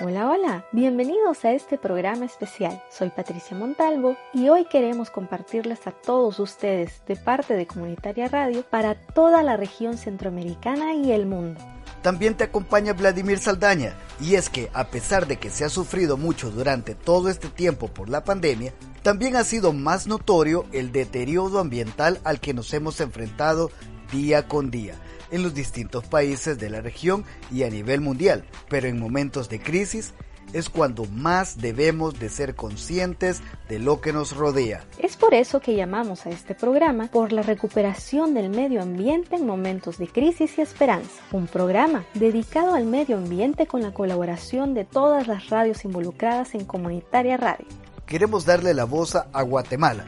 Hola, hola, bienvenidos a este programa especial. Soy Patricia Montalvo y hoy queremos compartirles a todos ustedes de parte de Comunitaria Radio para toda la región centroamericana y el mundo. También te acompaña Vladimir Saldaña y es que a pesar de que se ha sufrido mucho durante todo este tiempo por la pandemia, también ha sido más notorio el deterioro ambiental al que nos hemos enfrentado día con día en los distintos países de la región y a nivel mundial, pero en momentos de crisis es cuando más debemos de ser conscientes de lo que nos rodea. Es por eso que llamamos a este programa por la recuperación del medio ambiente en momentos de crisis y esperanza, un programa dedicado al medio ambiente con la colaboración de todas las radios involucradas en Comunitaria Radio. Queremos darle la voz a Guatemala,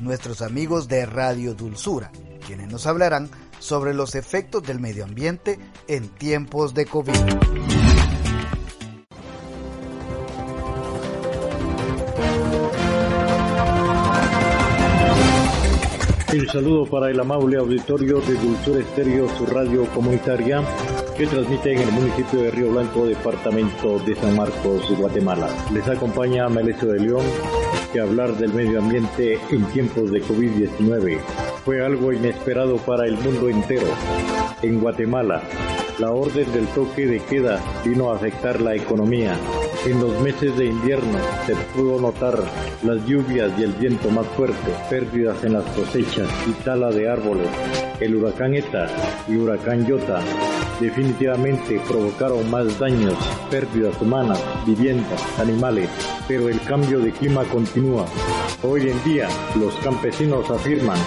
nuestros amigos de Radio Dulzura, quienes nos hablarán sobre los efectos del medio ambiente en tiempos de COVID. Un saludo para el amable auditorio de Dulzura Estéreo, su radio comunitaria, que transmite en el municipio de Río Blanco, departamento de San Marcos, Guatemala. Les acompaña Melesio de León, que hablar del medio ambiente en tiempos de COVID-19 fue algo inesperado para el mundo entero. En Guatemala, la orden del toque de queda vino a afectar la economía. En los meses de invierno se pudo notar las lluvias y el viento más fuerte, pérdidas en las cosechas y tala de árboles. El huracán ETA y huracán Yota definitivamente provocaron más daños, pérdidas humanas, viviendas, animales, pero el cambio de clima continúa. Hoy en día los campesinos afirman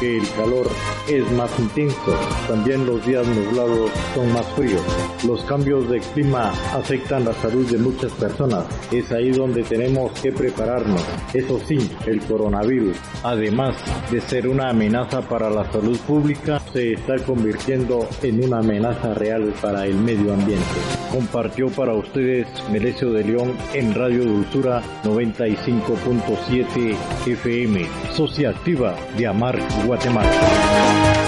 que el calor es más intenso, también los días nublados son más fríos. Los cambios de clima afectan la salud de muchas personas, es ahí donde tenemos que prepararnos. Eso sí, el coronavirus, además de ser una amenaza para la salud pública, se está convirtiendo en una amenaza real para el medio ambiente. Compartió para ustedes Melesio de León en Radio Dulzura 95.7 FM, Socia Activa de Amar, Guatemala.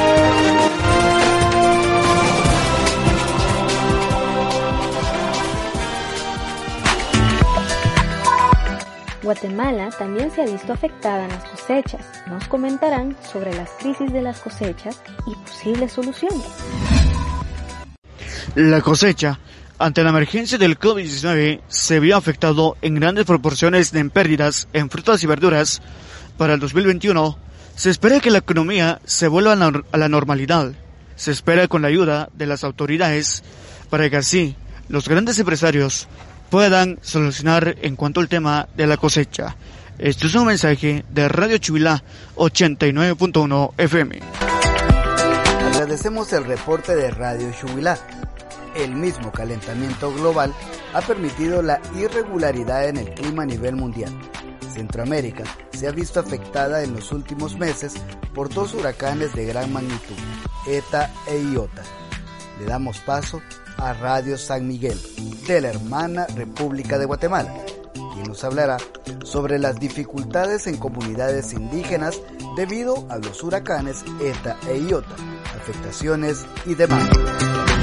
Guatemala también se ha visto afectada en las cosechas. Nos comentarán sobre las crisis de las cosechas y posibles soluciones. La cosecha ante la emergencia del COVID-19 se vio afectado en grandes proporciones en pérdidas en frutas y verduras. Para el 2021 se espera que la economía se vuelva a la normalidad. Se espera con la ayuda de las autoridades para que así los grandes empresarios puedan solucionar en cuanto al tema de la cosecha. Este es un mensaje de Radio Chubilá 89.1 FM. Agradecemos el reporte de Radio Chubilá. El mismo calentamiento global ha permitido la irregularidad en el clima a nivel mundial. Centroamérica se ha visto afectada en los últimos meses por dos huracanes de gran magnitud, ETA e IOTA. Le damos paso Radio San Miguel, de la hermana República de Guatemala, quien nos hablará sobre las dificultades en comunidades indígenas debido a los huracanes ETA e IOTA, afectaciones y demandas.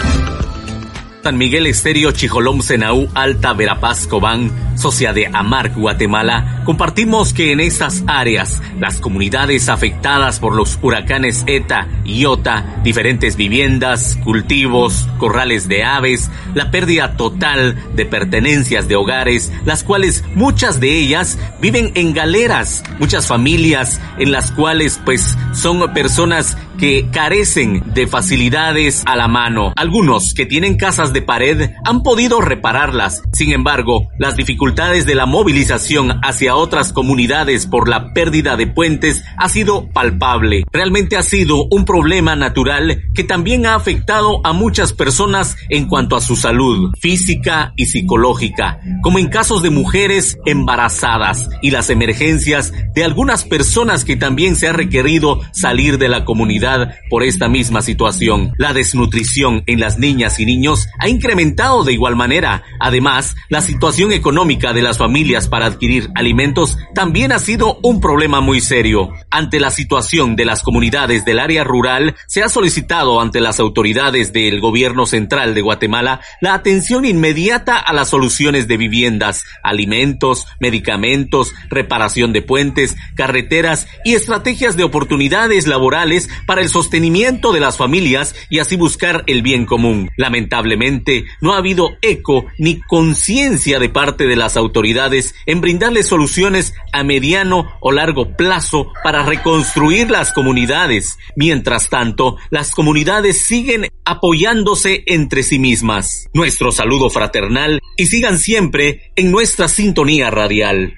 San Miguel Estéreo Chijolom Senaú Alta Verapaz Cobán, socia de Amar Guatemala, compartimos que en estas áreas las comunidades afectadas por los huracanes ETA y IOTA, diferentes viviendas, cultivos, corrales de aves, la pérdida total de pertenencias de hogares, las cuales muchas de ellas viven en galeras, muchas familias en las cuales pues son personas que carecen de facilidades a la mano. Algunos que tienen casas de pared han podido repararlas. Sin embargo, las dificultades de la movilización hacia otras comunidades por la pérdida de puentes ha sido palpable. Realmente ha sido un problema natural que también ha afectado a muchas personas en cuanto a su salud física y psicológica, como en casos de mujeres embarazadas y las emergencias de algunas personas que también se ha requerido salir de la comunidad por esta misma situación. La desnutrición en las niñas y niños ha incrementado de igual manera. Además, la situación económica de las familias para adquirir alimentos también ha sido un problema muy serio. Ante la situación de las comunidades del área rural, se ha solicitado ante las autoridades del gobierno central de Guatemala la atención inmediata a las soluciones de viviendas, alimentos, medicamentos, reparación de puentes, carreteras y estrategias de oportunidades laborales para el sostenimiento de las familias y así buscar el bien común. Lamentablemente, no ha habido eco ni conciencia de parte de las autoridades en brindarles soluciones a mediano o largo plazo para reconstruir las comunidades. Mientras tanto, las comunidades siguen apoyándose entre sí mismas. Nuestro saludo fraternal y sigan siempre en nuestra sintonía radial.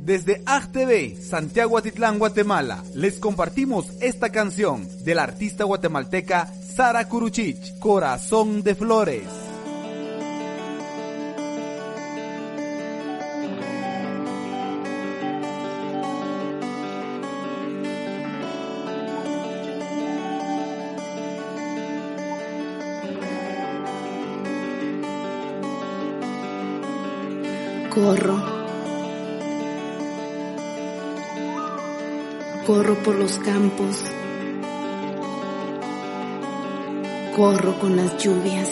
Desde AgTV, Santiago Atitlán, Guatemala, les compartimos esta canción de la artista guatemalteca Sara Kuruchich, Corazón de Flores. Corro. Corro por los campos. Corro con las lluvias.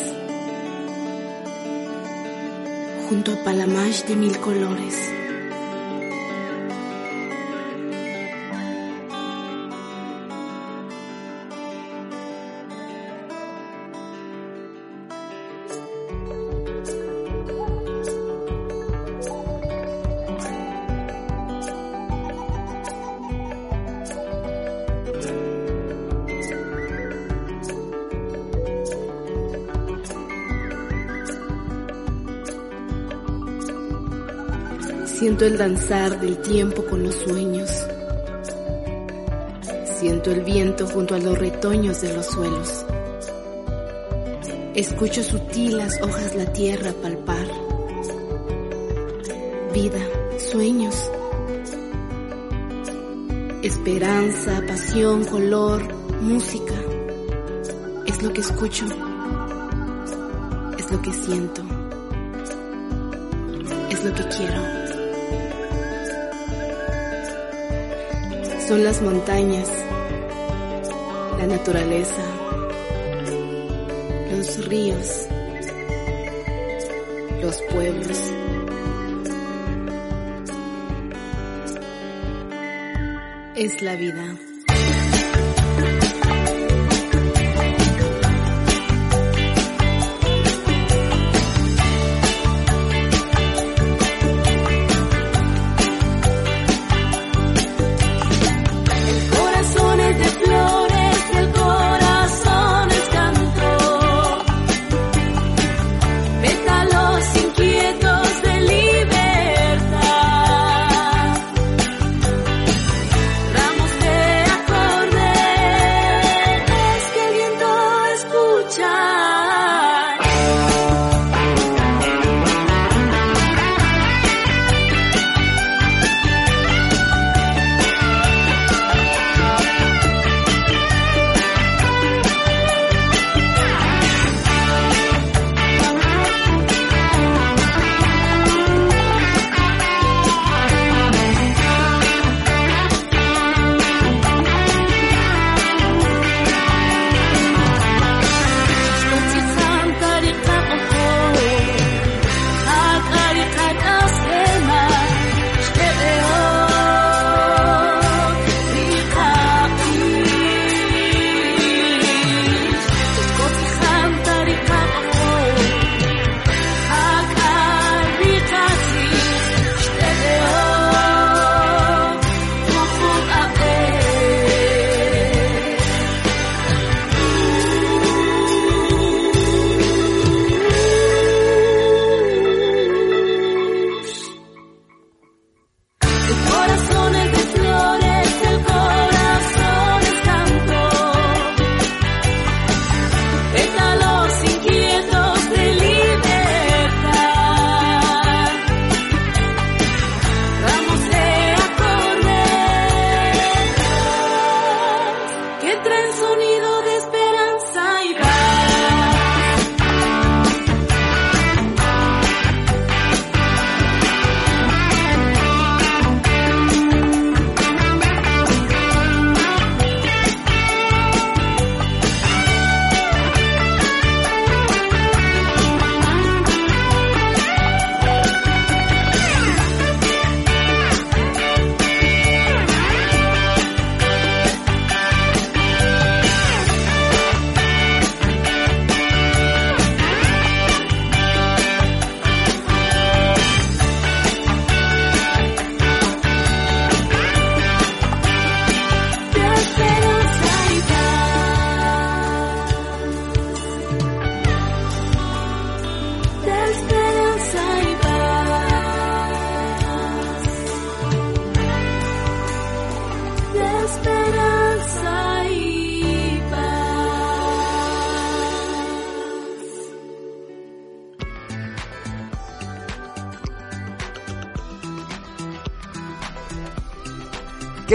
Junto a Palamash de mil colores. Siento el danzar del tiempo con los sueños. Siento el viento junto a los retoños de los suelos. Escucho sutilas hojas la tierra palpar. Vida, sueños. Esperanza, pasión, color, música. Es lo que escucho. Es lo que siento. Es lo que quiero. Son las montañas, la naturaleza, los ríos, los pueblos. Es la vida.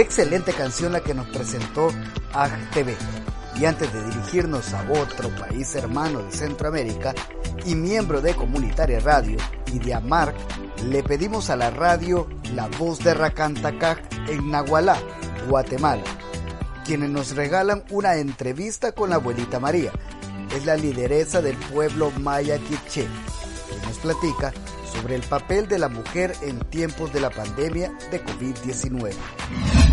Excelente canción la que nos presentó AGTV. Y antes de dirigirnos a otro país hermano de Centroamérica y miembro de Comunitaria Radio y de AMARC, le pedimos a la radio La Voz de Racantacac en Nahualá, Guatemala, quienes nos regalan una entrevista con la abuelita María. Es la lideresa del pueblo maya Quiché, que nos platica sobre el papel de la mujer en tiempos de la pandemia de COVID-19.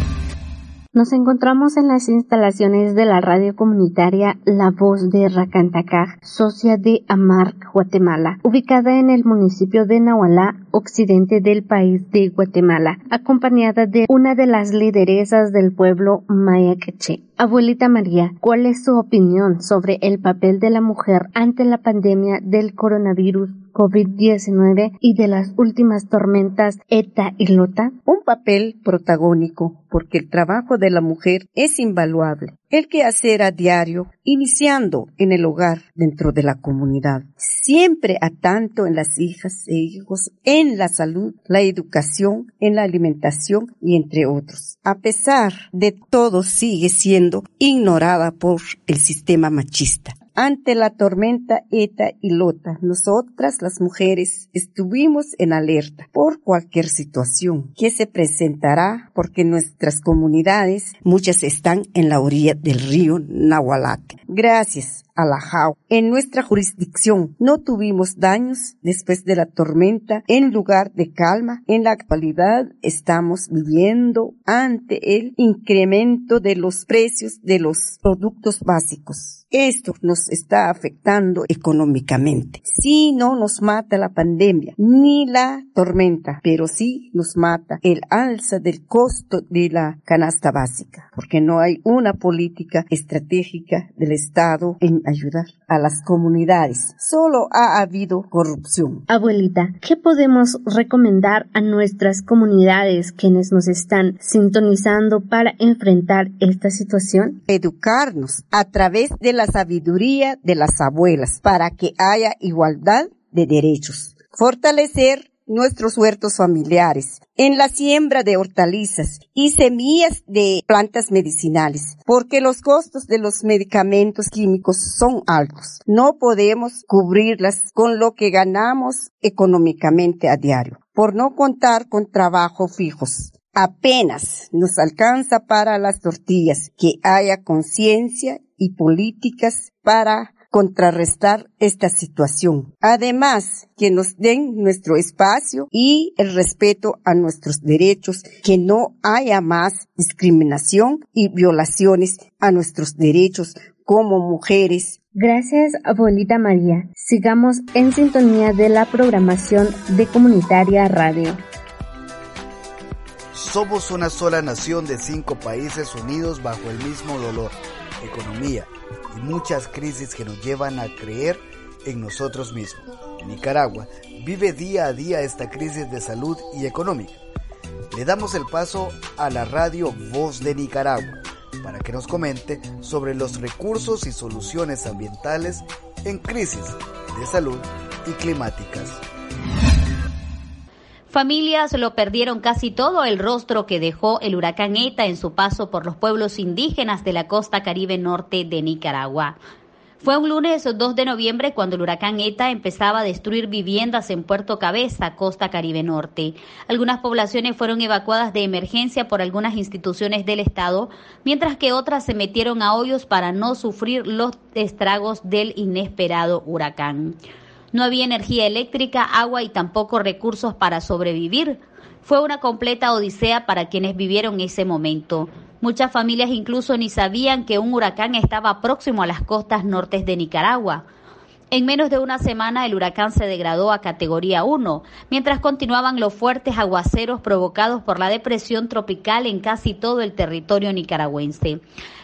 Nos encontramos en las instalaciones de la radio comunitaria La Voz de Racantacaj, socia de Amarc, Guatemala, ubicada en el municipio de Nahualá, occidente del país de Guatemala, acompañada de una de las lideresas del pueblo maya queche. Abuelita María, ¿cuál es su opinión sobre el papel de la mujer ante la pandemia del coronavirus COVID-19 y de las últimas tormentas ETA y LOTA? Un papel protagónico, porque el trabajo de la mujer es invaluable. El que hacer a diario, iniciando en el hogar, dentro de la comunidad, siempre a tanto en las hijas e hijos, en la salud, la educación, en la alimentación y entre otros. A pesar de todo, sigue siendo ignorada por el sistema machista. Ante la tormenta Eta y Lota, nosotras las mujeres estuvimos en alerta por cualquier situación que se presentará porque nuestras comunidades, muchas están en la orilla del río Nahualate. Gracias En nuestra jurisdicción no tuvimos daños después de la tormenta en lugar de calma. En la actualidad estamos viviendo ante el incremento de los precios de los productos básicos. Esto nos está afectando económicamente. Si no nos mata la pandemia ni la tormenta, pero sí nos mata el alza del costo de la canasta básica, porque no hay una política estratégica del Estado en ayudar a las comunidades. Solo ha habido corrupción. Abuelita, ¿qué podemos recomendar a nuestras comunidades quienes nos están sintonizando para enfrentar esta situación? Educarnos a través de la la sabiduría de las abuelas para que haya igualdad de derechos. Fortalecer nuestros huertos familiares en la siembra de hortalizas y semillas de plantas medicinales, porque los costos de los medicamentos químicos son altos. No podemos cubrirlas con lo que ganamos económicamente a diario, por no contar con trabajo fijos apenas nos alcanza para las tortillas, que haya conciencia y políticas para contrarrestar esta situación. Además, que nos den nuestro espacio y el respeto a nuestros derechos, que no haya más discriminación y violaciones a nuestros derechos como mujeres. Gracias, abuelita María. Sigamos en sintonía de la programación de Comunitaria Radio. Somos una sola nación de cinco países unidos bajo el mismo dolor economía y muchas crisis que nos llevan a creer en nosotros mismos. Nicaragua vive día a día esta crisis de salud y económica. Le damos el paso a la radio Voz de Nicaragua para que nos comente sobre los recursos y soluciones ambientales en crisis de salud y climáticas. Familias lo perdieron casi todo el rostro que dejó el huracán ETA en su paso por los pueblos indígenas de la costa caribe norte de Nicaragua. Fue un lunes 2 de noviembre cuando el huracán ETA empezaba a destruir viviendas en Puerto Cabeza, costa Caribe Norte. Algunas poblaciones fueron evacuadas de emergencia por algunas instituciones del Estado, mientras que otras se metieron a hoyos para no sufrir los estragos del inesperado huracán. No había energía eléctrica, agua y tampoco recursos para sobrevivir. Fue una completa odisea para quienes vivieron ese momento. Muchas familias incluso ni sabían que un huracán estaba próximo a las costas nortes de Nicaragua. En menos de una semana el huracán se degradó a categoría 1, mientras continuaban los fuertes aguaceros provocados por la depresión tropical en casi todo el territorio nicaragüense.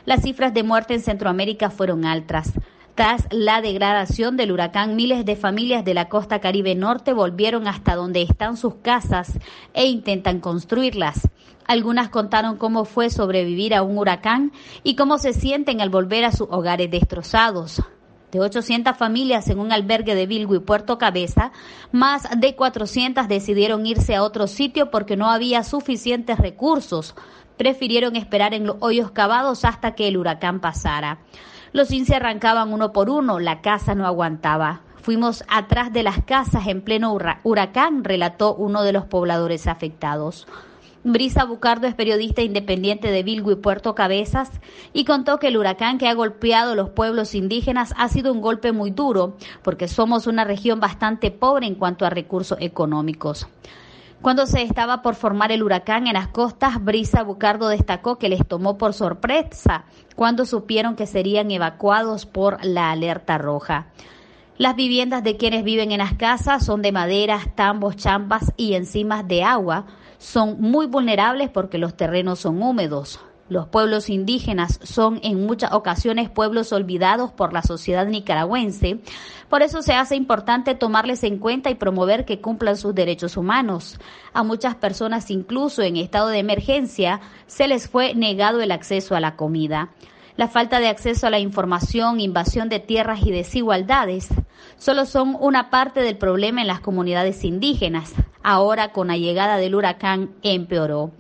Las cifras de muerte en Centroamérica fueron altas. Tras la degradación del huracán, miles de familias de la costa caribe norte volvieron hasta donde están sus casas e intentan construirlas. Algunas contaron cómo fue sobrevivir a un huracán y cómo se sienten al volver a sus hogares destrozados. De 800 familias en un albergue de Bilgo y Puerto Cabeza, más de 400 decidieron irse a otro sitio porque no había suficientes recursos prefirieron esperar en los hoyos cavados hasta que el huracán pasara. Los se arrancaban uno por uno, la casa no aguantaba. Fuimos atrás de las casas en pleno huracán, relató uno de los pobladores afectados. Brisa Bucardo es periodista independiente de Vilgo y Puerto Cabezas y contó que el huracán que ha golpeado los pueblos indígenas ha sido un golpe muy duro porque somos una región bastante pobre en cuanto a recursos económicos. Cuando se estaba por formar el huracán en las costas, Brisa Bucardo destacó que les tomó por sorpresa cuando supieron que serían evacuados por la alerta roja. Las viviendas de quienes viven en las casas son de maderas, tambos, champas y encimas de agua. Son muy vulnerables porque los terrenos son húmedos. Los pueblos indígenas son en muchas ocasiones pueblos olvidados por la sociedad nicaragüense. Por eso se hace importante tomarles en cuenta y promover que cumplan sus derechos humanos. A muchas personas, incluso en estado de emergencia, se les fue negado el acceso a la comida. La falta de acceso a la información, invasión de tierras y desigualdades solo son una parte del problema en las comunidades indígenas. Ahora, con la llegada del huracán, empeoró.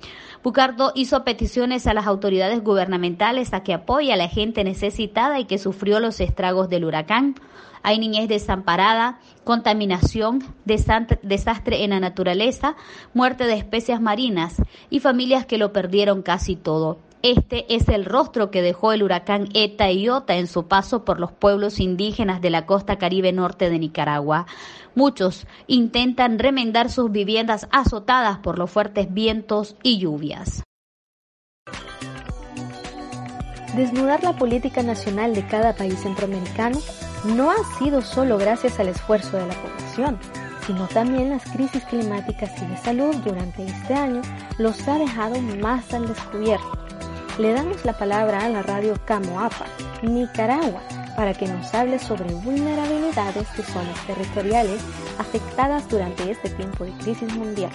Bucardo hizo peticiones a las autoridades gubernamentales a que apoye a la gente necesitada y que sufrió los estragos del huracán. Hay niñez desamparada, contaminación, desastre en la naturaleza, muerte de especies marinas y familias que lo perdieron casi todo. Este es el rostro que dejó el huracán Eta y Iota en su paso por los pueblos indígenas de la costa caribe norte de Nicaragua. Muchos intentan remendar sus viviendas azotadas por los fuertes vientos y lluvias. Desnudar la política nacional de cada país centroamericano no ha sido solo gracias al esfuerzo de la población, sino también las crisis climáticas y de salud durante este año los ha dejado más al descubierto. Le damos la palabra a la radio Camoapa, Nicaragua, para que nos hable sobre vulnerabilidades de zonas territoriales afectadas durante este tiempo de crisis mundial.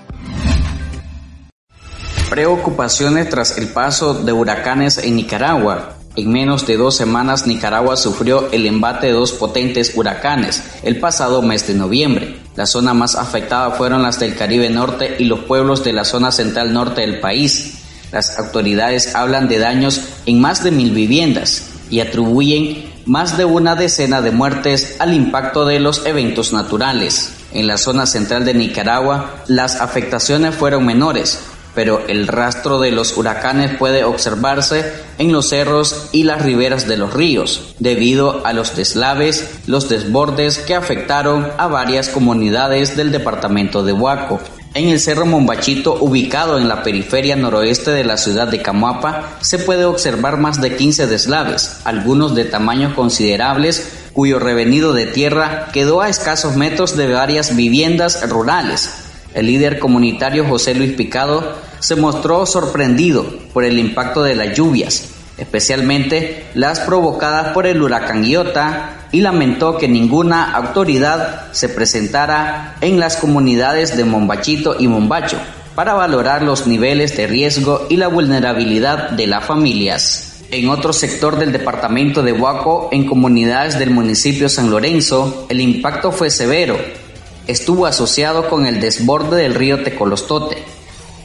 Preocupaciones tras el paso de huracanes en Nicaragua. En menos de dos semanas Nicaragua sufrió el embate de dos potentes huracanes el pasado mes de noviembre. La zona más afectada fueron las del Caribe Norte y los pueblos de la zona central norte del país. Las autoridades hablan de daños en más de mil viviendas y atribuyen más de una decena de muertes al impacto de los eventos naturales. En la zona central de Nicaragua, las afectaciones fueron menores, pero el rastro de los huracanes puede observarse en los cerros y las riberas de los ríos, debido a los deslaves, los desbordes que afectaron a varias comunidades del departamento de Huaco. En el Cerro Mombachito, ubicado en la periferia noroeste de la ciudad de Camuapa, se puede observar más de 15 deslaves, algunos de tamaños considerables, cuyo revenido de tierra quedó a escasos metros de varias viviendas rurales. El líder comunitario José Luis Picado se mostró sorprendido por el impacto de las lluvias, especialmente las provocadas por el huracán Iota, y lamentó que ninguna autoridad se presentara en las comunidades de Mombachito y Mombacho para valorar los niveles de riesgo y la vulnerabilidad de las familias. En otro sector del departamento de Huaco, en comunidades del municipio San Lorenzo, el impacto fue severo. Estuvo asociado con el desborde del río Tecolostote,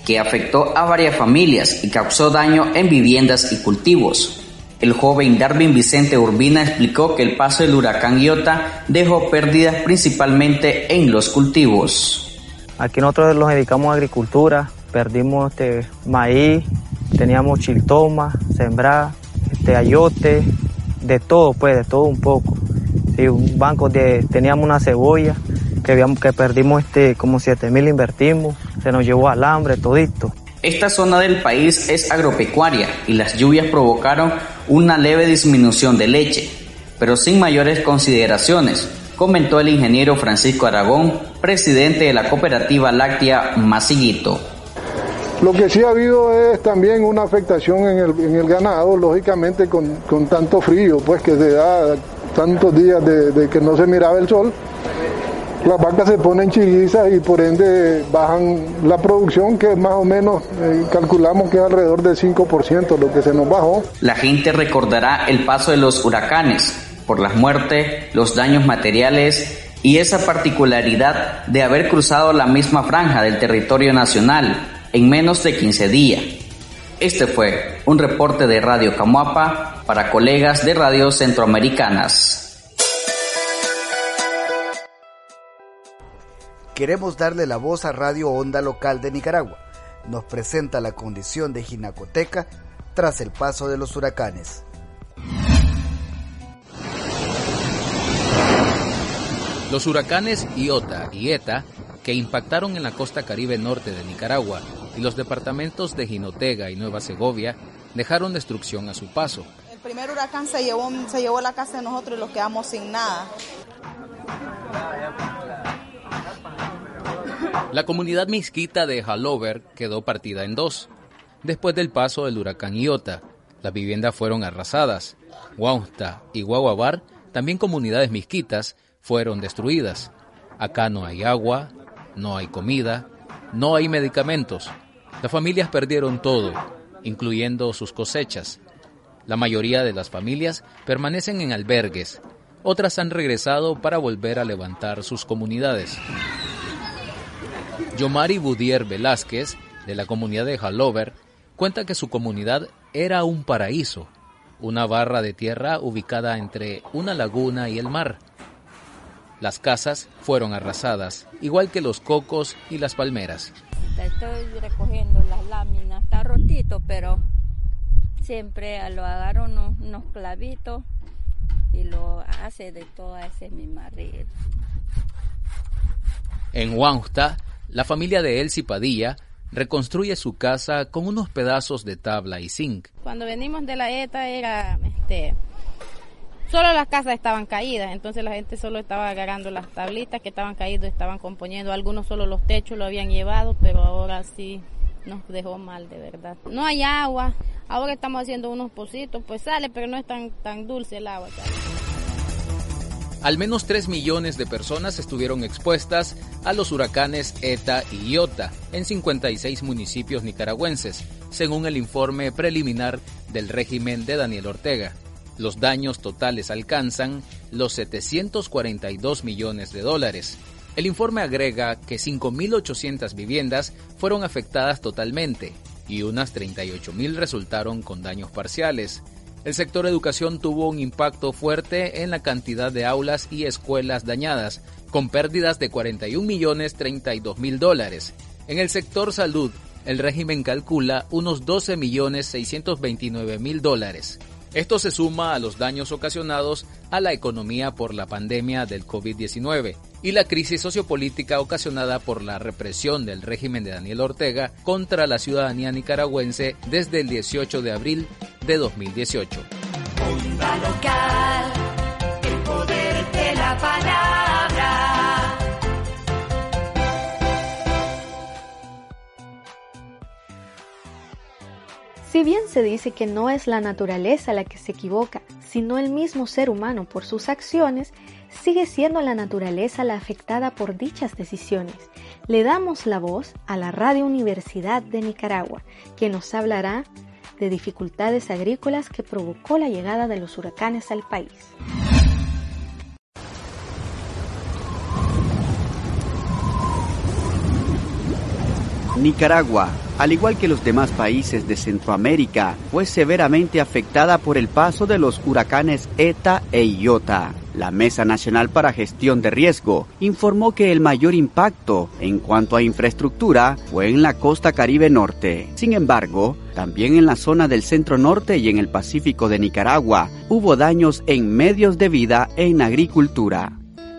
que afectó a varias familias y causó daño en viviendas y cultivos. El joven Darwin Vicente Urbina explicó que el paso del huracán Iota dejó pérdidas principalmente en los cultivos. Aquí nosotros nos dedicamos a agricultura, perdimos este maíz, teníamos chiltoma, sembrada, este ayote, de todo pues, de todo un poco. Sí, un banco de, teníamos una cebolla que, perdimos este, como 7 mil invertimos, se nos llevó alambre, todito. Esta zona del país es agropecuaria y las lluvias provocaron una leve disminución de leche, pero sin mayores consideraciones, comentó el ingeniero Francisco Aragón, presidente de la cooperativa láctea Masiguito. Lo que sí ha habido es también una afectación en el, ganado, lógicamente con, tanto frío, pues que se da tantos días de que no se miraba el sol las vacas se ponen chillizas y por ende bajan la producción que más o menos eh, calculamos que es alrededor del 5% lo que se nos bajó. La gente recordará el paso de los huracanes por las muertes, los daños materiales y esa particularidad de haber cruzado la misma franja del territorio nacional en menos de 15 días. Este fue un reporte de Radio Camuapa para colegas de radios centroamericanas. Queremos darle la voz a Radio Onda Local de Nicaragua. Nos presenta la condición de Ginacoteca tras el paso de los huracanes. Los huracanes Iota y Eta, que impactaron en la costa caribe norte de Nicaragua y los departamentos de Jinotega y Nueva Segovia, dejaron destrucción a su paso. El primer huracán se llevó, se llevó la casa de nosotros y los quedamos sin nada. La comunidad misquita de Halover quedó partida en dos. Después del paso del huracán Iota, las viviendas fueron arrasadas. Huausta y Guaguabar, también comunidades misquitas, fueron destruidas. Acá no hay agua, no hay comida, no hay medicamentos. Las familias perdieron todo, incluyendo sus cosechas. La mayoría de las familias permanecen en albergues, otras han regresado para volver a levantar sus comunidades. Yomari Budier Velázquez, de la comunidad de Halover, cuenta que su comunidad era un paraíso, una barra de tierra ubicada entre una laguna y el mar. Las casas fueron arrasadas, igual que los cocos y las palmeras. Estoy recogiendo las láminas, está rotito, pero siempre lo agarro unos, clavitos y lo hace de toda ese mi marido. En Huanjuta, la familia de Elsie Padilla reconstruye su casa con unos pedazos de tabla y zinc. Cuando venimos de la ETA era este, Solo las casas estaban caídas, entonces la gente solo estaba agarrando las tablitas que estaban caídas, estaban componiendo, algunos solo los techos lo habían llevado, pero ahora sí nos dejó mal de verdad. No hay agua, ahora estamos haciendo unos pocitos, pues sale, pero no es tan, tan dulce el agua. Al menos 3 millones de personas estuvieron expuestas a los huracanes ETA y IOTA en 56 municipios nicaragüenses, según el informe preliminar del régimen de Daniel Ortega. Los daños totales alcanzan los 742 millones de dólares. El informe agrega que 5.800 viviendas fueron afectadas totalmente y unas 38.000 resultaron con daños parciales. El sector educación tuvo un impacto fuerte en la cantidad de aulas y escuelas dañadas, con pérdidas de 41 millones 32 mil dólares. En el sector salud, el régimen calcula unos 12 millones 629 mil dólares. Esto se suma a los daños ocasionados a la economía por la pandemia del COVID-19 y la crisis sociopolítica ocasionada por la represión del régimen de Daniel Ortega contra la ciudadanía nicaragüense desde el 18 de abril de 2018. el poder de la Si bien se dice que no es la naturaleza la que se equivoca, sino el mismo ser humano por sus acciones, sigue siendo la naturaleza la afectada por dichas decisiones. Le damos la voz a la Radio Universidad de Nicaragua, que nos hablará de dificultades agrícolas que provocó la llegada de los huracanes al país. Nicaragua al igual que los demás países de Centroamérica, fue severamente afectada por el paso de los huracanes ETA e IOTA. La Mesa Nacional para Gestión de Riesgo informó que el mayor impacto en cuanto a infraestructura fue en la costa caribe norte. Sin embargo, también en la zona del centro norte y en el Pacífico de Nicaragua hubo daños en medios de vida en agricultura.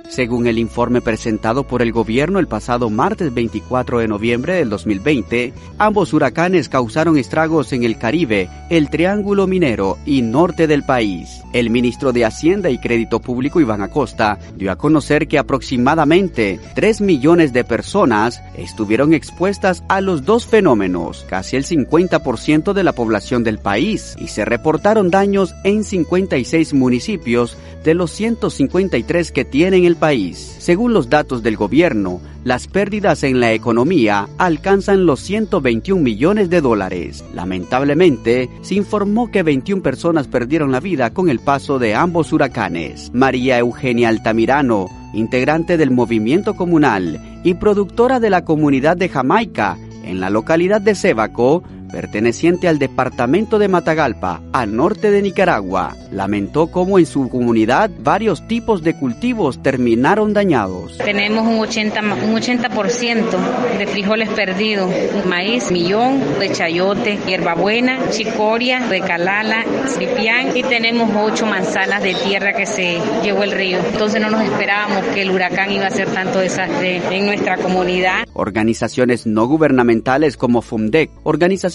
Según el informe presentado por el gobierno el pasado martes 24 de noviembre del 2020, ambos huracanes causaron estragos en el Caribe, el Triángulo Minero y norte del país. El ministro de Hacienda y Crédito Público Iván Acosta dio a conocer que aproximadamente 3 millones de personas estuvieron expuestas a los dos fenómenos, casi el 50% de la población del país, y se reportaron daños en 56 municipios de los 153 que tienen el país. Según los datos del gobierno, las pérdidas en la economía alcanzan los 121 millones de dólares. Lamentablemente, se informó que 21 personas perdieron la vida con el paso de ambos huracanes. María Eugenia Altamirano, integrante del movimiento comunal y productora de la comunidad de Jamaica, en la localidad de Sébaco, perteneciente al departamento de Matagalpa, al norte de Nicaragua, lamentó cómo en su comunidad varios tipos de cultivos terminaron dañados. Tenemos un 80, un 80% de frijoles perdidos, maíz, millón, de chayote, hierbabuena, chicoria, de calala, cipián y tenemos ocho manzanas de tierra que se llevó el río. Entonces no nos esperábamos que el huracán iba a hacer tanto desastre en nuestra comunidad. Organizaciones no gubernamentales como FUMDEC,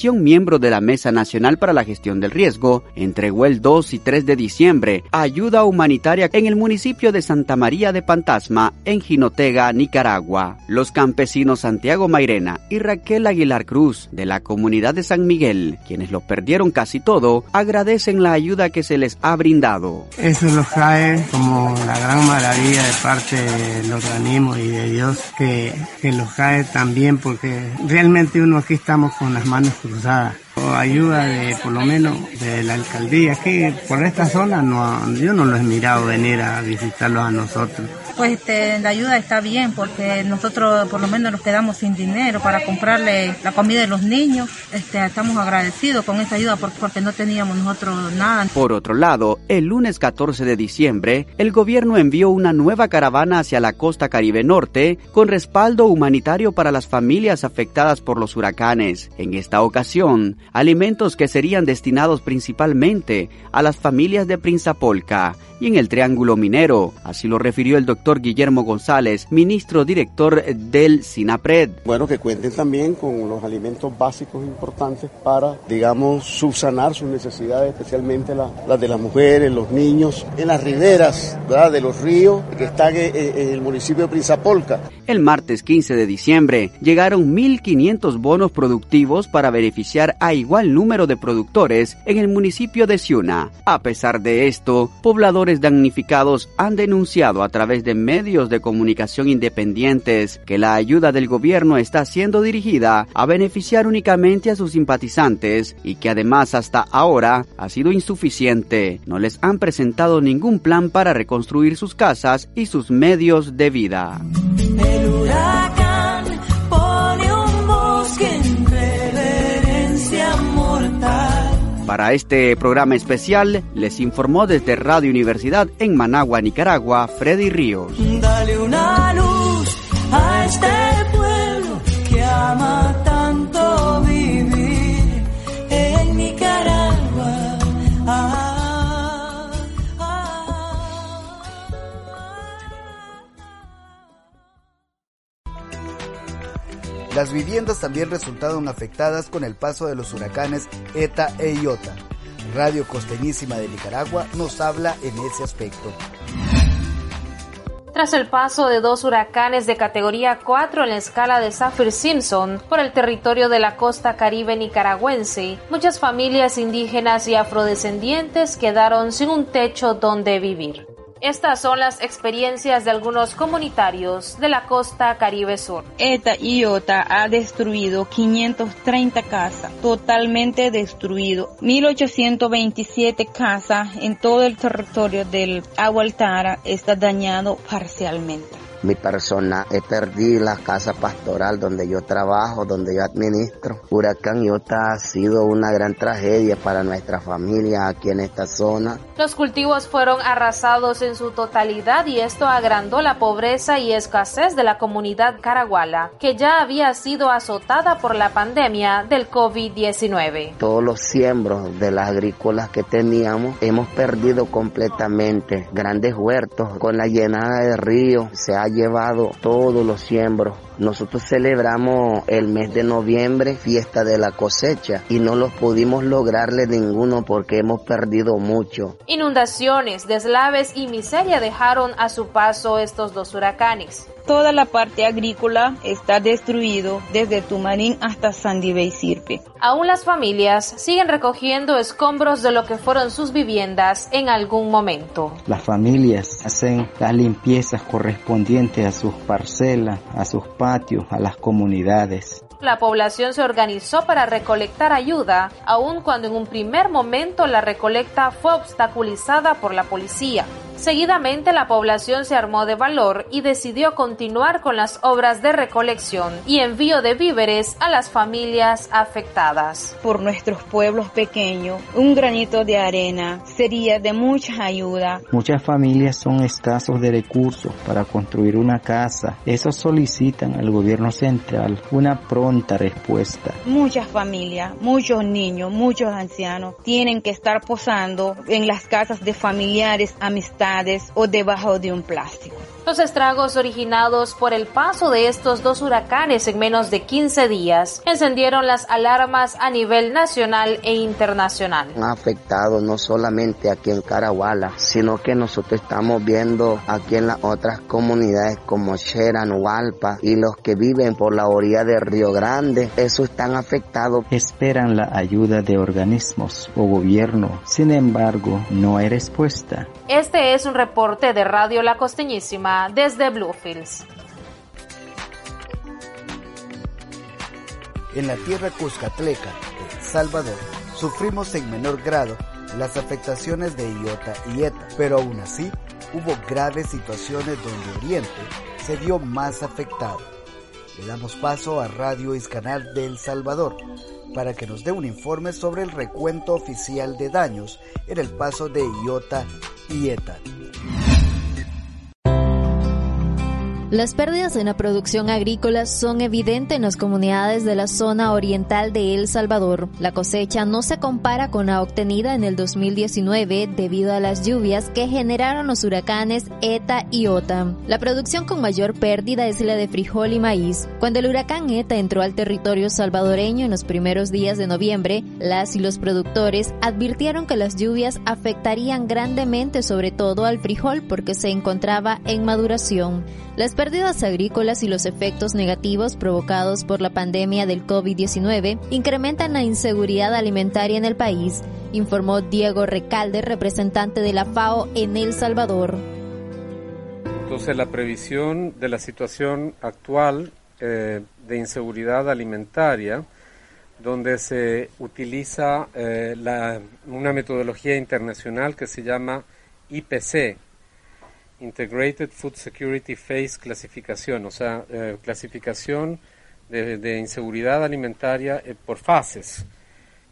organización miembro de la Mesa Nacional para la Gestión del Riesgo, entregó el 2 y 3 de diciembre ayuda humanitaria en el municipio de Santa María de Pantasma, en Jinotega, Nicaragua. Los campesinos Santiago Mairena y Raquel Aguilar Cruz, de la comunidad de San Miguel, quienes lo perdieron casi todo, agradecen la ayuda que se les ha brindado. Eso los cae como la gran maravilla de parte del organismo y de Dios que, que los cae también porque realmente uno aquí estamos con las manos cruzadas 子山. Ayuda de por lo menos de la alcaldía que por esta zona no yo no lo he mirado venir a visitarlos a nosotros. Pues este, la ayuda está bien porque nosotros por lo menos nos quedamos sin dinero para comprarle la comida de los niños. Este, estamos agradecidos con esta ayuda porque no teníamos nosotros nada. Por otro lado el lunes 14 de diciembre el gobierno envió una nueva caravana hacia la costa caribe norte con respaldo humanitario para las familias afectadas por los huracanes. En esta ocasión alimentos que serían destinados principalmente a las familias de Prinzapolca y en el Triángulo Minero. Así lo refirió el doctor Guillermo González, ministro director del SINAPRED. Bueno, que cuenten también con los alimentos básicos importantes para, digamos, subsanar sus necesidades, especialmente las de las mujeres, los niños, en las riberas de los ríos que están en, en el municipio de Prinzapolca. El martes 15 de diciembre llegaron 1.500 bonos productivos para beneficiar a igual número de productores en el municipio de Ciuna. A pesar de esto, pobladores damnificados han denunciado a través de medios de comunicación independientes que la ayuda del gobierno está siendo dirigida a beneficiar únicamente a sus simpatizantes y que además hasta ahora ha sido insuficiente. No les han presentado ningún plan para reconstruir sus casas y sus medios de vida. El huracán Para este programa especial les informó desde Radio Universidad en Managua, Nicaragua, Freddy Ríos. Dale una luz a este pueblo que ama Las viviendas también resultaron afectadas con el paso de los huracanes ETA e Iota. Radio Costeñísima de Nicaragua nos habla en ese aspecto. Tras el paso de dos huracanes de categoría 4 en la escala de Saffir-Simpson por el territorio de la costa caribe nicaragüense, muchas familias indígenas y afrodescendientes quedaron sin un techo donde vivir. Estas son las experiencias de algunos comunitarios de la costa Caribe Sur. ETA Iota ha destruido 530 casas, totalmente destruido. 1827 casas en todo el territorio del Agualtara está dañado parcialmente. Mi persona, he perdido la casa pastoral donde yo trabajo, donde yo administro. Huracán Iota ha sido una gran tragedia para nuestra familia aquí en esta zona. Los cultivos fueron arrasados en su totalidad y esto agrandó la pobreza y escasez de la comunidad caraguala, que ya había sido azotada por la pandemia del COVID-19. Todos los siembros de las agrícolas que teníamos hemos perdido completamente. Grandes huertos con la llenada de río se ha llevado todos los siembros. Nosotros celebramos el mes de noviembre, fiesta de la cosecha, y no los pudimos lograrle ninguno porque hemos perdido mucho. Inundaciones, deslaves y miseria dejaron a su paso estos dos huracanes. Toda la parte agrícola está destruido desde Tumarín hasta Sandibé y Sirpe. Aún las familias siguen recogiendo escombros de lo que fueron sus viviendas en algún momento. Las familias hacen las limpiezas correspondientes a sus parcelas, a sus patios, a las comunidades. La población se organizó para recolectar ayuda, aun cuando en un primer momento la recolecta fue obstaculizada por la policía. Seguidamente la población se armó de valor y decidió continuar con las obras de recolección y envío de víveres a las familias afectadas. Por nuestros pueblos pequeños, un granito de arena sería de mucha ayuda. Muchas familias son escasos de recursos para construir una casa. Eso solicitan al gobierno central una pronta respuesta. Muchas familias, muchos niños, muchos ancianos tienen que estar posando en las casas de familiares, amistades o debajo de un plástico. Los estragos originados por el paso de estos dos huracanes en menos de 15 días encendieron las alarmas a nivel nacional e internacional. Ha afectado no solamente aquí en Caraguala, sino que nosotros estamos viendo aquí en las otras comunidades como Cheran, Hualpa y los que viven por la orilla del Río Grande, eso están afectados. Esperan la ayuda de organismos o gobierno, sin embargo, no hay respuesta. Este es un reporte de Radio La Costeñísima desde Bluefields. En la tierra cuscatleca, El Salvador, sufrimos en menor grado las afectaciones de Iota y Eta, pero aún así hubo graves situaciones donde Oriente se vio más afectado. Le damos paso a Radio Iscanal de El Salvador para que nos dé un informe sobre el recuento oficial de daños en el paso de Iota y Eta. Las pérdidas en la producción agrícola son evidentes en las comunidades de la zona oriental de El Salvador. La cosecha no se compara con la obtenida en el 2019 debido a las lluvias que generaron los huracanes ETA y OTA. La producción con mayor pérdida es la de frijol y maíz. Cuando el huracán ETA entró al territorio salvadoreño en los primeros días de noviembre, las y los productores advirtieron que las lluvias afectarían grandemente sobre todo al frijol porque se encontraba en maduración. Las pérdidas agrícolas y los efectos negativos provocados por la pandemia del COVID-19 incrementan la inseguridad alimentaria en el país, informó Diego Recalde, representante de la FAO en El Salvador. Entonces, la previsión de la situación actual eh, de inseguridad alimentaria, donde se utiliza eh, una metodología internacional que se llama IPC, Integrated Food Security Phase clasificación, o sea, eh, clasificación de, inseguridad alimentaria eh, por fases.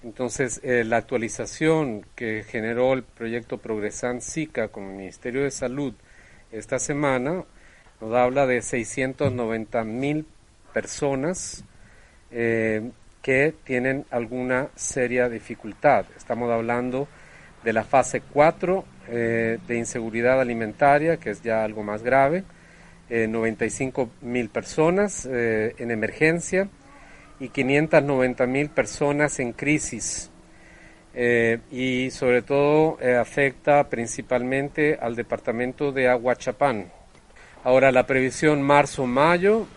Entonces, eh, la actualización que generó el proyecto Progresan SICA con el Ministerio de Salud esta semana nos habla de 690 mil personas que tienen alguna seria dificultad. Estamos hablando de la fase 4 eh, de inseguridad alimentaria, que es ya algo más grave, 95 eh, mil personas eh, en emergencia y 590 mil personas en crisis. y sobre todo afecta principalmente al departamento de Aguachapán. Ahora la previsión marzo-mayo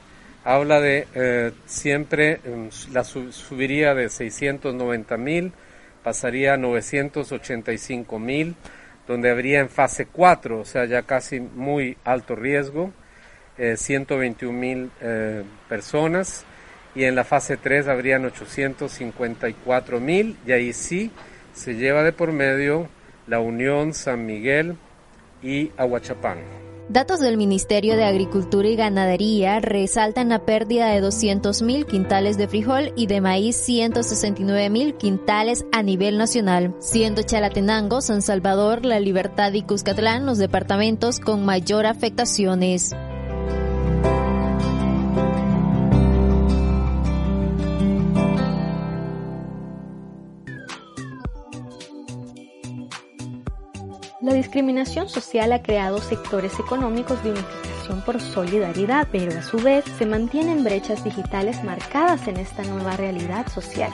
habla de siempre em, la subiría de 690 mil, pasaría a 985 mil donde habría en fase 4, o sea, ya casi muy alto riesgo, 121 eh, mil eh, personas, y en la fase 3 habrían 854 mil, y ahí sí se lleva de por medio la Unión San Miguel y Aguachapán. Datos del Ministerio de Agricultura y Ganadería resaltan la pérdida de 200.000 quintales de frijol y de maíz 169.000 quintales a nivel nacional, siendo Chalatenango, San Salvador, La Libertad y Cuscatlán los departamentos con mayor afectaciones. La discriminación social ha creado sectores económicos de unificación por solidaridad, pero a su vez se mantienen brechas digitales marcadas en esta nueva realidad social.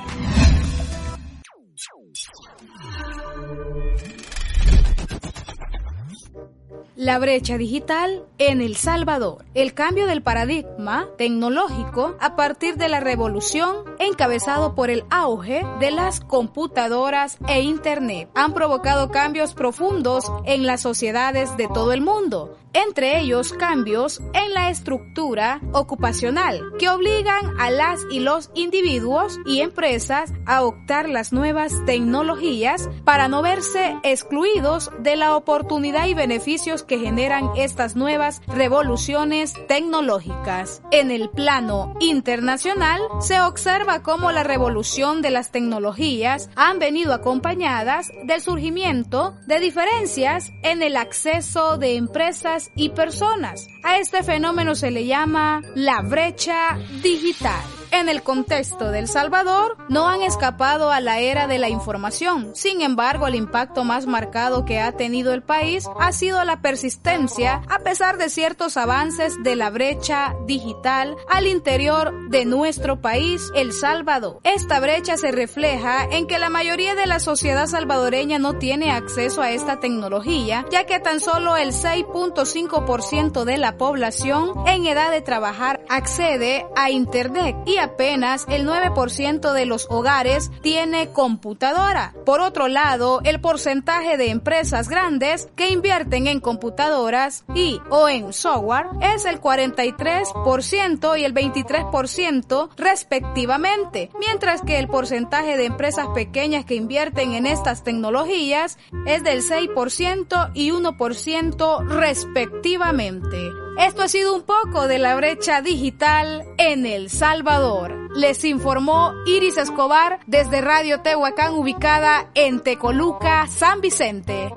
La brecha digital en El Salvador. El cambio del paradigma tecnológico a partir de la revolución encabezado por el auge de las computadoras e Internet han provocado cambios profundos en las sociedades de todo el mundo entre ellos cambios en la estructura ocupacional que obligan a las y los individuos y empresas a optar las nuevas tecnologías para no verse excluidos de la oportunidad y beneficios que generan estas nuevas revoluciones tecnológicas. En el plano internacional se observa cómo la revolución de las tecnologías han venido acompañadas del surgimiento de diferencias en el acceso de empresas y personas. A este fenómeno se le llama la brecha digital en el contexto del Salvador no han escapado a la era de la información. Sin embargo, el impacto más marcado que ha tenido el país ha sido la persistencia, a pesar de ciertos avances de la brecha digital al interior de nuestro país, El Salvador. Esta brecha se refleja en que la mayoría de la sociedad salvadoreña no tiene acceso a esta tecnología, ya que tan solo el 6.5% de la población en edad de trabajar accede a Internet y apenas el 9% de los hogares tiene computadora. Por otro lado, el porcentaje de empresas grandes que invierten en computadoras y o en software es el 43% y el 23% respectivamente, mientras que el porcentaje de empresas pequeñas que invierten en estas tecnologías es del 6% y 1% respectivamente. Esto ha sido un poco de la brecha digital en El Salvador. Les informó Iris Escobar desde Radio Tehuacán ubicada en Tecoluca, San Vicente.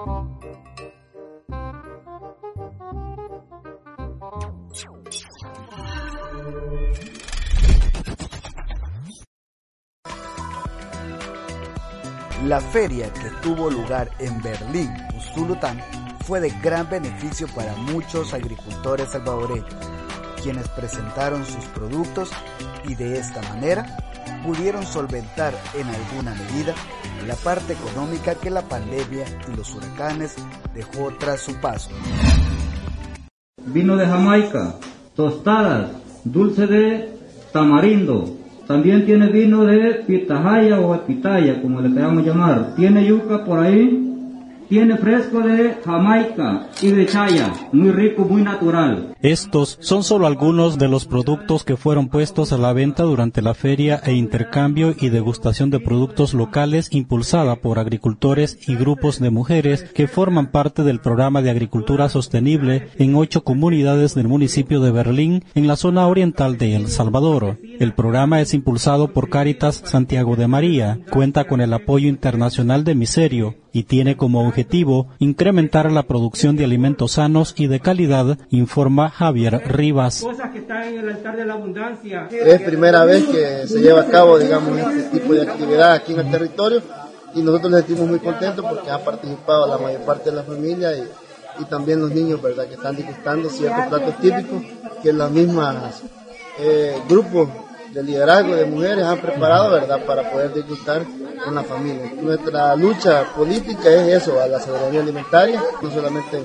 La feria que tuvo lugar en Berlín, Usulután, fue de gran beneficio para muchos agricultores salvadoreños, quienes presentaron sus productos y de esta manera pudieron solventar en alguna medida la parte económica que la pandemia y los huracanes dejó tras su paso. Vino de Jamaica, tostadas, dulce de tamarindo, también tiene vino de pitahaya o pitaya, como le queramos llamar. Tiene yuca por ahí, tiene fresco de Jamaica y de Chaya, muy rico, muy natural. Estos son solo algunos de los productos que fueron puestos a la venta durante la feria e intercambio y degustación de productos locales impulsada por agricultores y grupos de mujeres que forman parte del programa de agricultura sostenible en ocho comunidades del municipio de Berlín en la zona oriental de El Salvador. El programa es impulsado por Cáritas Santiago de María, cuenta con el apoyo internacional de Miserio y tiene como objetivo incrementar la producción de alimentos sanos y de calidad, informa Javier Rivas. Es primera vez que se lleva a cabo, digamos, este tipo de actividad aquí en el territorio y nosotros nos sentimos muy contentos porque ha participado la mayor parte de la familia y, y también los niños, ¿verdad?, que están disfrutando ciertos platos típicos que las mismas eh, grupos de liderazgo de mujeres han preparado, ¿verdad?, para poder disfrutar con la familia. Nuestra lucha política es eso, a la soberanía alimentaria, no solamente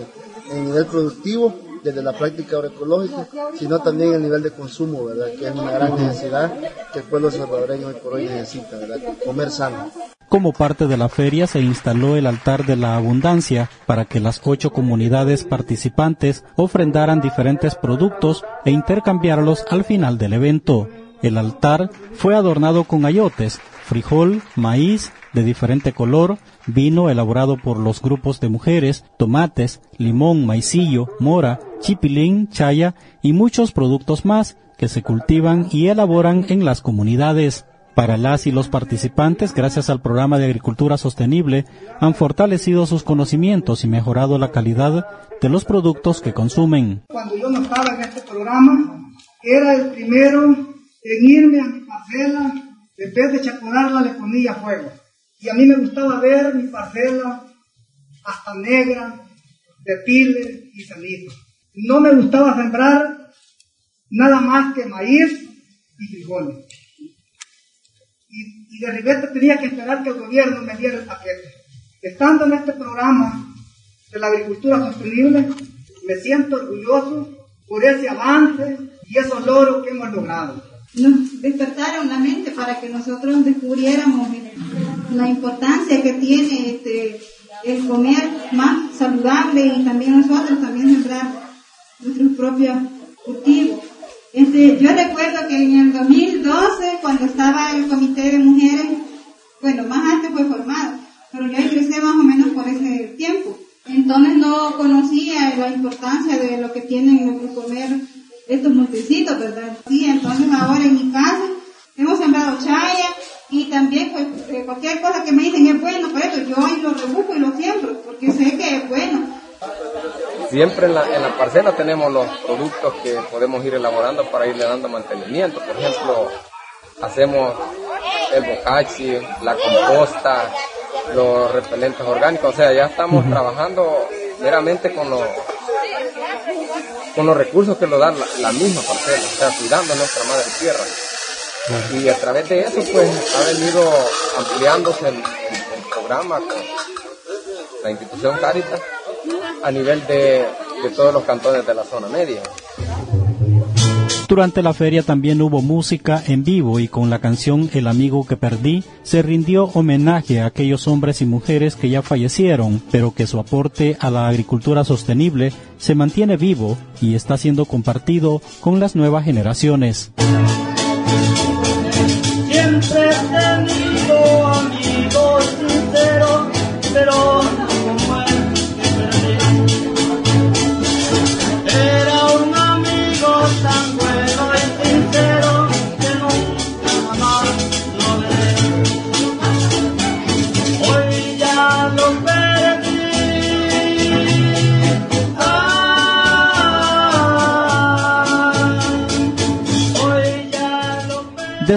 en nivel productivo, desde la práctica agroecológica, sino también el nivel de consumo, ¿verdad? Que es una gran necesidad que el pueblo salvadoreño hoy por hoy necesita, ¿verdad? Comer sano. Como parte de la feria se instaló el altar de la abundancia para que las ocho comunidades participantes ofrendaran diferentes productos e intercambiarlos al final del evento. El altar fue adornado con ayotes, frijol, maíz de diferente color, vino elaborado por los grupos de mujeres, tomates, limón, maicillo, mora, chipilín, chaya y muchos productos más que se cultivan y elaboran en las comunidades. Para las y los participantes, gracias al programa de agricultura sostenible, han fortalecido sus conocimientos y mejorado la calidad de los productos que consumen. Cuando yo no en este programa, era el primero en irme a mi parcela, vez de chacorarla le ponía fuego. Y a mí me gustaba ver mi parcela hasta negra, de piles y cenizo. No me gustaba sembrar nada más que maíz y frijoles. Y, y de repente tenía que esperar que el gobierno me diera el paquete. Estando en este programa de la agricultura sostenible, Me siento orgulloso por ese avance y esos logros que hemos logrado. Nos despertaron la mente para que nosotros descubriéramos la importancia que tiene este, el comer más saludable y también nosotros también sembrar nuestros propios cultivos. Este, yo recuerdo que en el 2012, cuando estaba el comité de mujeres, bueno, más antes fue formado, pero yo ingresé más o menos por ese tiempo. Entonces no conocía la importancia de lo que tienen que comer estos montecitos, ¿verdad? Sí, entonces ahora en mi casa hemos sembrado chaya y también pues, eh, cualquier cosa que me dicen es bueno, por eso yo lo rebusco y lo siembro, porque sé que es bueno. Siempre en la, en la parcela tenemos los productos que podemos ir elaborando para irle dando mantenimiento. Por ejemplo, hacemos el bocachi, la composta, los repelentes orgánicos. O sea, ya estamos trabajando meramente con los, con los recursos que nos da la, misma parcela, o sea, cuidando nuestra madre tierra. Y a través de eso, pues, ha venido ampliándose el, el programa con la institución Caritas a nivel de, de todos los cantones de la zona media. Durante la feria también hubo música en vivo y con la canción El amigo que perdí se rindió homenaje a aquellos hombres y mujeres que ya fallecieron, pero que su aporte a la agricultura sostenible se mantiene vivo y está siendo compartido con las nuevas generaciones. Siempre he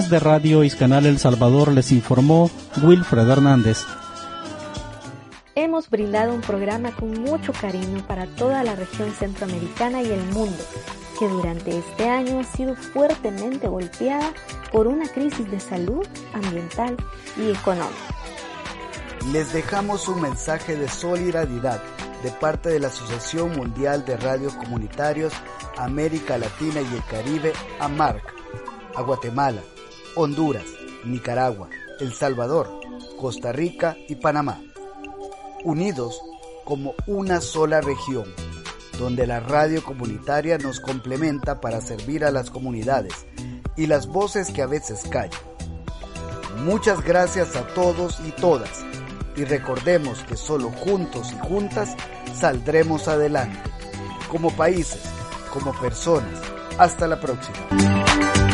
Desde Radio Iscanal El Salvador les informó Wilfred Hernández. Hemos brindado un programa con mucho cariño para toda la región centroamericana y el mundo, que durante este año ha sido fuertemente golpeada por una crisis de salud, ambiental y económica. Les dejamos un mensaje de solidaridad de parte de la Asociación Mundial de Radios Comunitarios América Latina y el Caribe, AMARC, a Guatemala, Honduras, Nicaragua, El Salvador, Costa Rica y Panamá, unidos como una sola región, donde la radio comunitaria nos complementa para servir a las comunidades y las voces que a veces callan. Muchas gracias a todos y todas y recordemos que solo juntos y juntas saldremos adelante, como países, como personas. Hasta la próxima.